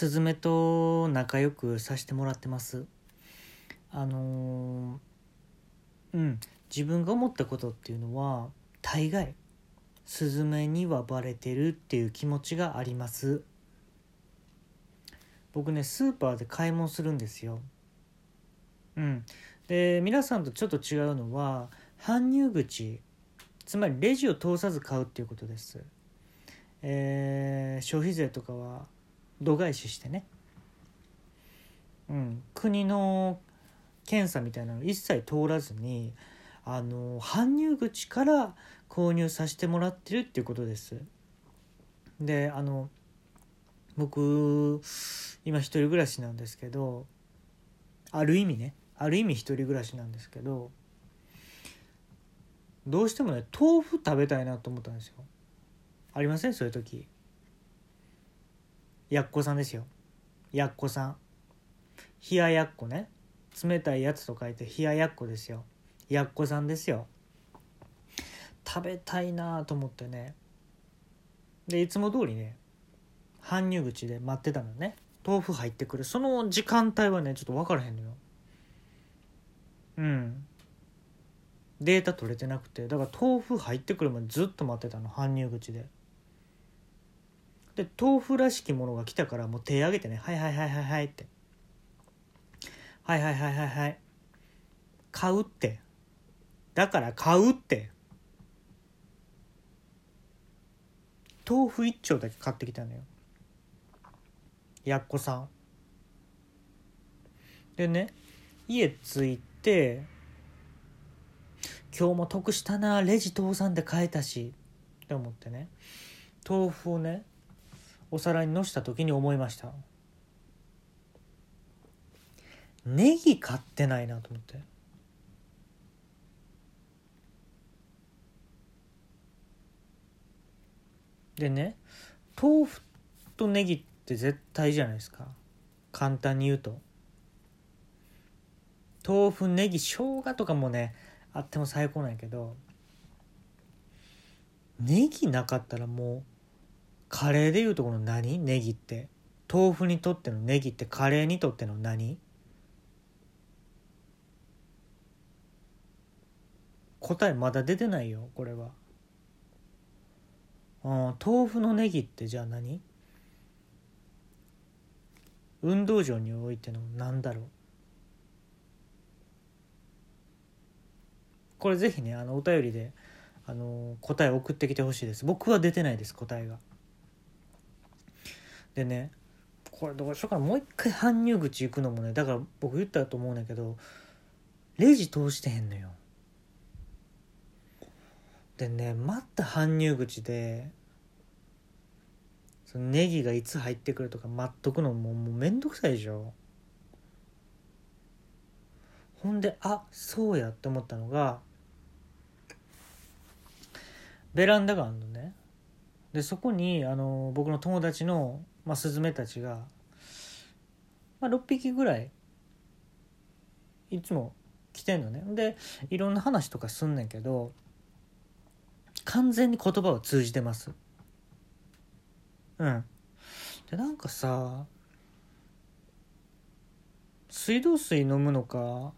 スズメと仲良くさせてもらってます。あのーうん。自分が思ったことっていうのは大概スズメにはバレてるっていう気持ちがあります。僕ねスーパーで買い物するんですよ。うん。で皆さんとちょっと違うのは搬入口つまりレジを通さず買うっていうことです。えー消費税とかは度外視してね、うん、国の検査みたいなの一切通らずにあの搬入口から購入させてもらってるっていうことです。であの僕今一人暮らしなんですけどある意味ねある意味一人暮らしなんですけどどうしてもね豆腐食べたいなと思ったんですよ。ありません？そういう時。やっこさんですよ。やっこさん。冷ややっこね。冷たいやつと書いて冷ややっこですよ。やっこさんですよ。食べたいなと思ってね。で、いつも通りね、搬入口で待ってたのね。豆腐入ってくる。その時間帯はね、ちょっと分からへんのよ。うん。データ取れてなくて、だから豆腐入ってくるまでずっと待ってたの、搬入口で。で豆腐らしきものが来たからもう手挙げてね「はいはいはいはいはい」って「はいはいはいはいはい。買うって。だから買うって。豆腐一丁だけ買ってきたのよ。やっこさん。でね家着いて今日も得したな。レジ通さんで買えたし。って思ってね。豆腐をねお皿にのした時に思いました。ネギ買ってないなと思って。でね豆腐とネギって絶対じゃないですか。簡単に言うと。豆腐ネギ生姜とかもねあっても最高なんやけどネギなかったらもうカレーでいうとこの何？ネギって。豆腐にとってのネギってカレーにとっての何？答えまだ出てないよこれは。あ豆腐のネギってじゃあ何？運動場においての何だろう？これぜひねあのお便りであの答え送ってきてほしいです。僕は出てないです答えが。でねこれどうしようかなもう一回搬入口行くのもねだから僕言ったと思うんだけどレジ通してへんのよ。でねまた搬入口でそのネギがいつ入ってくるとか待っとくのももうめんどくさいでしょ。ほんであそうやって思ったのがベランダがあるのね。でそこにあの僕の友達の、まあ、スズメたちが、まあ、6匹ぐらいいつも来てんのね。でいろんな話とかすんねんけど完全に言葉は通じてます。うん。でなんかさ水道水飲むのか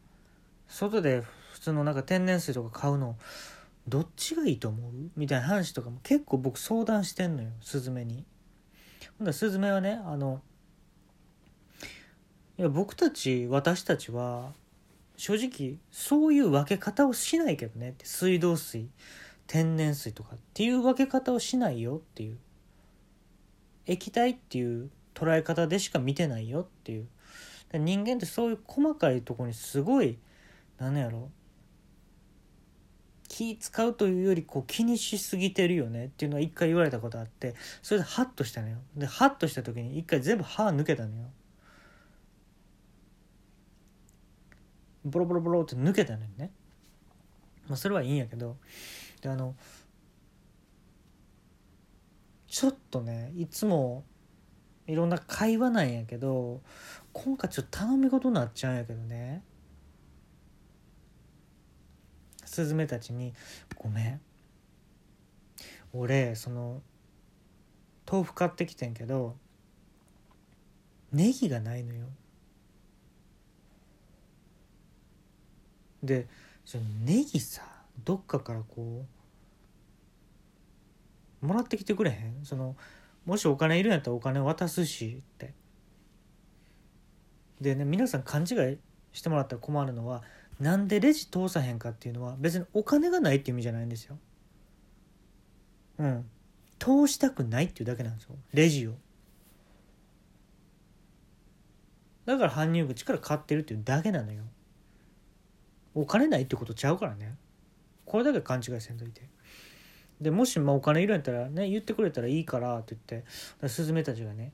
外で普通のなんか天然水とか買うのどっちがいいと思う？みたいな話とかも結構僕相談してんのよスズメに。だスズメはねあのいや僕たち私たちは正直そういう分け方をしないけどね水道水天然水とかっていう分け方をしないよっていう液体っていう捉え方でしか見てないよっていう。人間ってそういう細かいとこにすごい何やろ気使うというよりこう気にしすぎてるよねっていうのは一回言われたことあってそれでハッとしたのよ。でハッとした時に一回全部歯抜けたのよ。ボロボロボロって抜けたのよね。まあそれはいいんやけど。であのちょっとねいつもいろんな会話なんやけど今回ちょっと頼み事になっちゃうんやけどね。スズメたちに「ごめん。俺その豆腐買ってきてんけどネギがないのよ。でそのネギさどっかからこうもらってきてくれへん？そのもしお金いるんやったらお金渡すしって。でね皆さん勘違いしてもらったら困るのはなんでレジ通さへんかっていうのは別にお金がないっていう意味じゃないんですよ。うん。通したくないっていうだけなんですよ。レジを。だから搬入口から買ってるっていうだけなのよ。お金ないってことちゃうからね。これだけ勘違いせんといて。でもしまあお金いるんやったらね言ってくれたらいいからって言ってスズメたちがね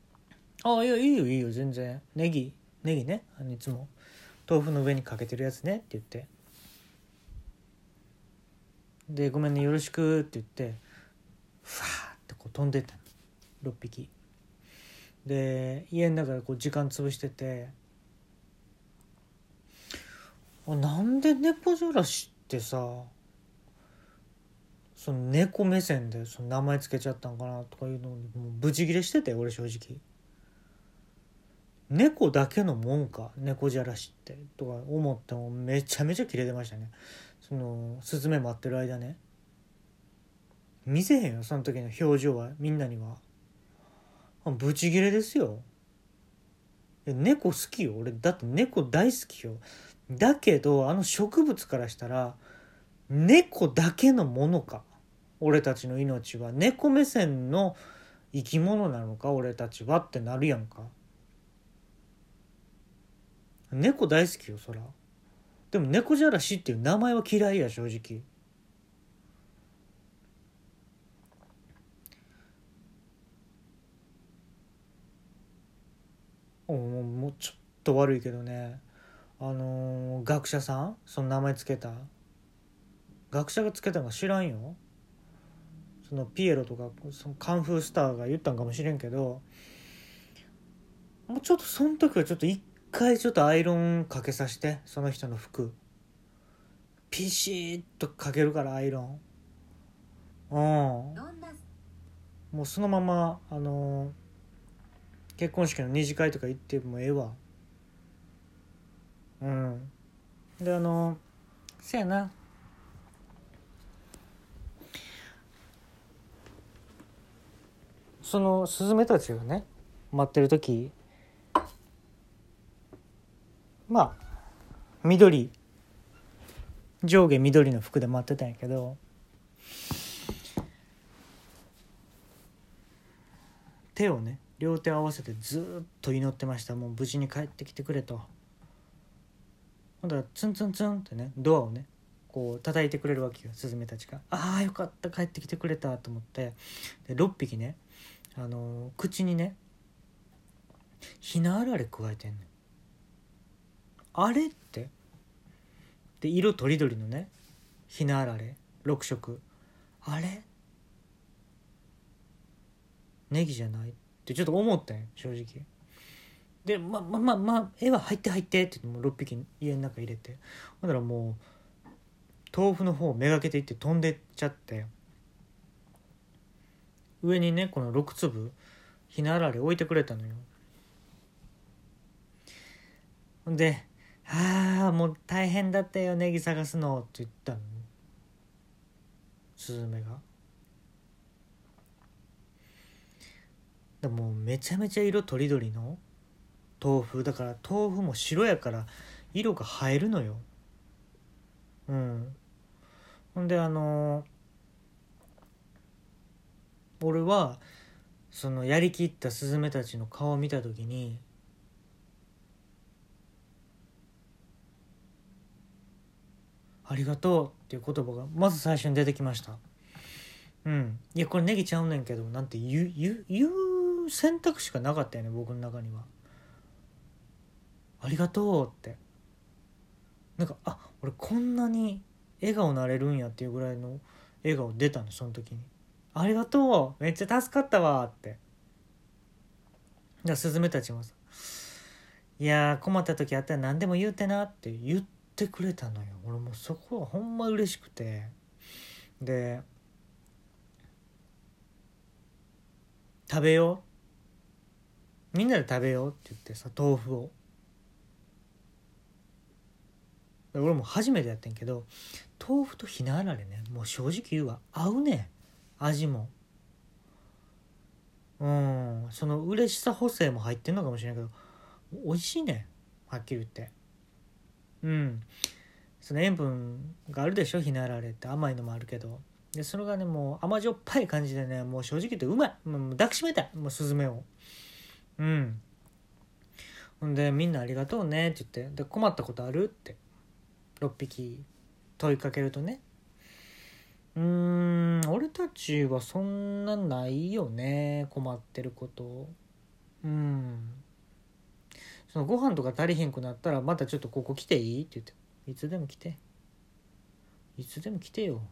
「ああいやいいよいいよ全然。ネギネギねあのいつも。豆腐の上にかけてるやつね」って言って。で「ごめんねよろしく」って言ってふわーってこう飛んでった。の6匹。で家の中でこう時間潰しててあなんで猫じゃらしってさその猫目線でその名前つけちゃったんかなとかいうのにもうブチギレしてて俺正直。猫だけのもんか？猫じゃらしってとか思ってもめちゃめちゃキレてましたね。そのスズメ待ってる間ね。見せへんよ。その時の表情は。みんなには。ブチギレですよ。猫好きよ？俺だって猫大好きよ。だけどあの植物からしたら猫だけのものか？俺たちの命は。猫目線の生き物なのか？俺たちはってなるやんか。猫大好きよそら。でも猫じゃらしっていう名前は嫌いや正直。おもうちょっと悪いけどね。あのー、学者さん？その名前つけた？学者がつけたのか知らんよ。そのピエロとかそのカンフースターが言ったんかもしれんけどもうちょっとその時はちょっと一回ちょっとアイロンかけさせてその人の服。ピシッとかけるからアイロン。うん。もうそのままあのー、結婚式の二次会とか行ってもええわ。うん。であのせやな。そのスズメたちがね待ってる時まあ緑上下緑の服で待ってたんやけど。手をね両手を合わせてずっと祈ってました。もう無事に帰ってきてくれと。ほんだらツンツンツンってねドアをねこう叩いてくれるわけよスズメたちが。ああよかった帰ってきてくれたと思って。で6匹ねあのー、口にねひなあられ加えてんのあれって？で色とりどりのねひなあられ6色。あれ？ネギじゃない？ってちょっと思ったん正直。でまあまあまま絵は入って入ってってっても6匹家の中入れて。だからもう豆腐の方をめがけていって飛んでっちゃって。上にねこの6粒ひなあられ置いてくれたのよ。ほんで「ああもう大変だったよネギ探すの」って言ったの？スズメが？でもめちゃめちゃ色とりどりの？豆腐。だから豆腐も白やから色が映えるのよ。うん。ほんであのー、俺はそのやりきったスズメたちの顔を見た時に「ありがとう」っていう言葉がまず最初に出てきました。うん。いやこれネギちゃうねんけどなんて言う言う言う選択肢がなかったよね僕の中には。ありがとうって。なんかあ俺こんなに笑顔なれるんやっていうぐらいの笑顔出たのその時に「ありがとう。めっちゃ助かったわ」って。じゃあスズメたちもさ「いや困った時あったら何でも言うてな」って言ってくれたのよ。俺もそこはほんま嬉しくて。で食べよう。みんなで食べようって言ってさ豆腐を。俺も初めてやってんけど豆腐とひなあられねもう正直言うわ。合うね味も。うん。その嬉しさ補正も入ってんのかもしれないけど美味しいねはっきり言って。うん。その塩分があるでしょひなられって。甘いのもあるけど。でそれがねもう甘じょっぱい感じでねもう正直言ってうまい。もう抱きしめたい。もうスズメを。うん。ほんでみんなありがとうねって言って。で困ったことある？って。6匹問いかけるとね。うーん俺たちはそんなないよね。困ってること。うん。そのご飯とか足りひんくなったらまたちょっとここ来ていい？って言って。いつでも来て。いつでも来てよ。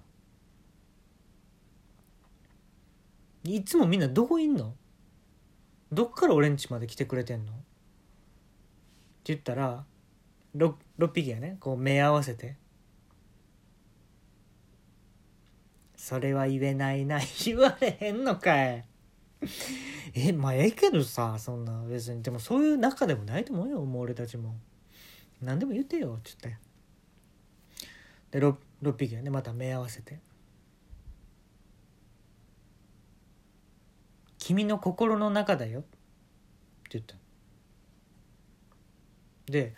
いつもみんなどこいんの？どっから俺んちまで来てくれてんの？って言ったら 6, 6匹がね。こう目合わせて「それは言えないな。言われへんのかい」えまあええけどさそんな別に。でもそういう仲でもないと思うよもう俺たちも。何でも言ってよっつってで 6, 6匹がねまた目合わせて。君の心の中だよ」って言ったで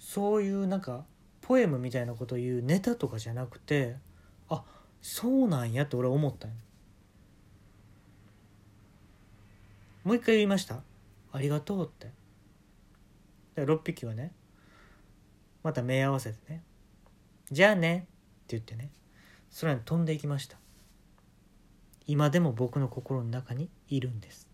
そういうなんかポエムみたいなこと言うネタとかじゃなくてあそうなんやって俺思ったんもう一回言いました「ありがとう」って。で6匹はねまた目合わせてね「じゃあね」って言ってね空に飛んでいきました。今でも僕の心の中にいるんです。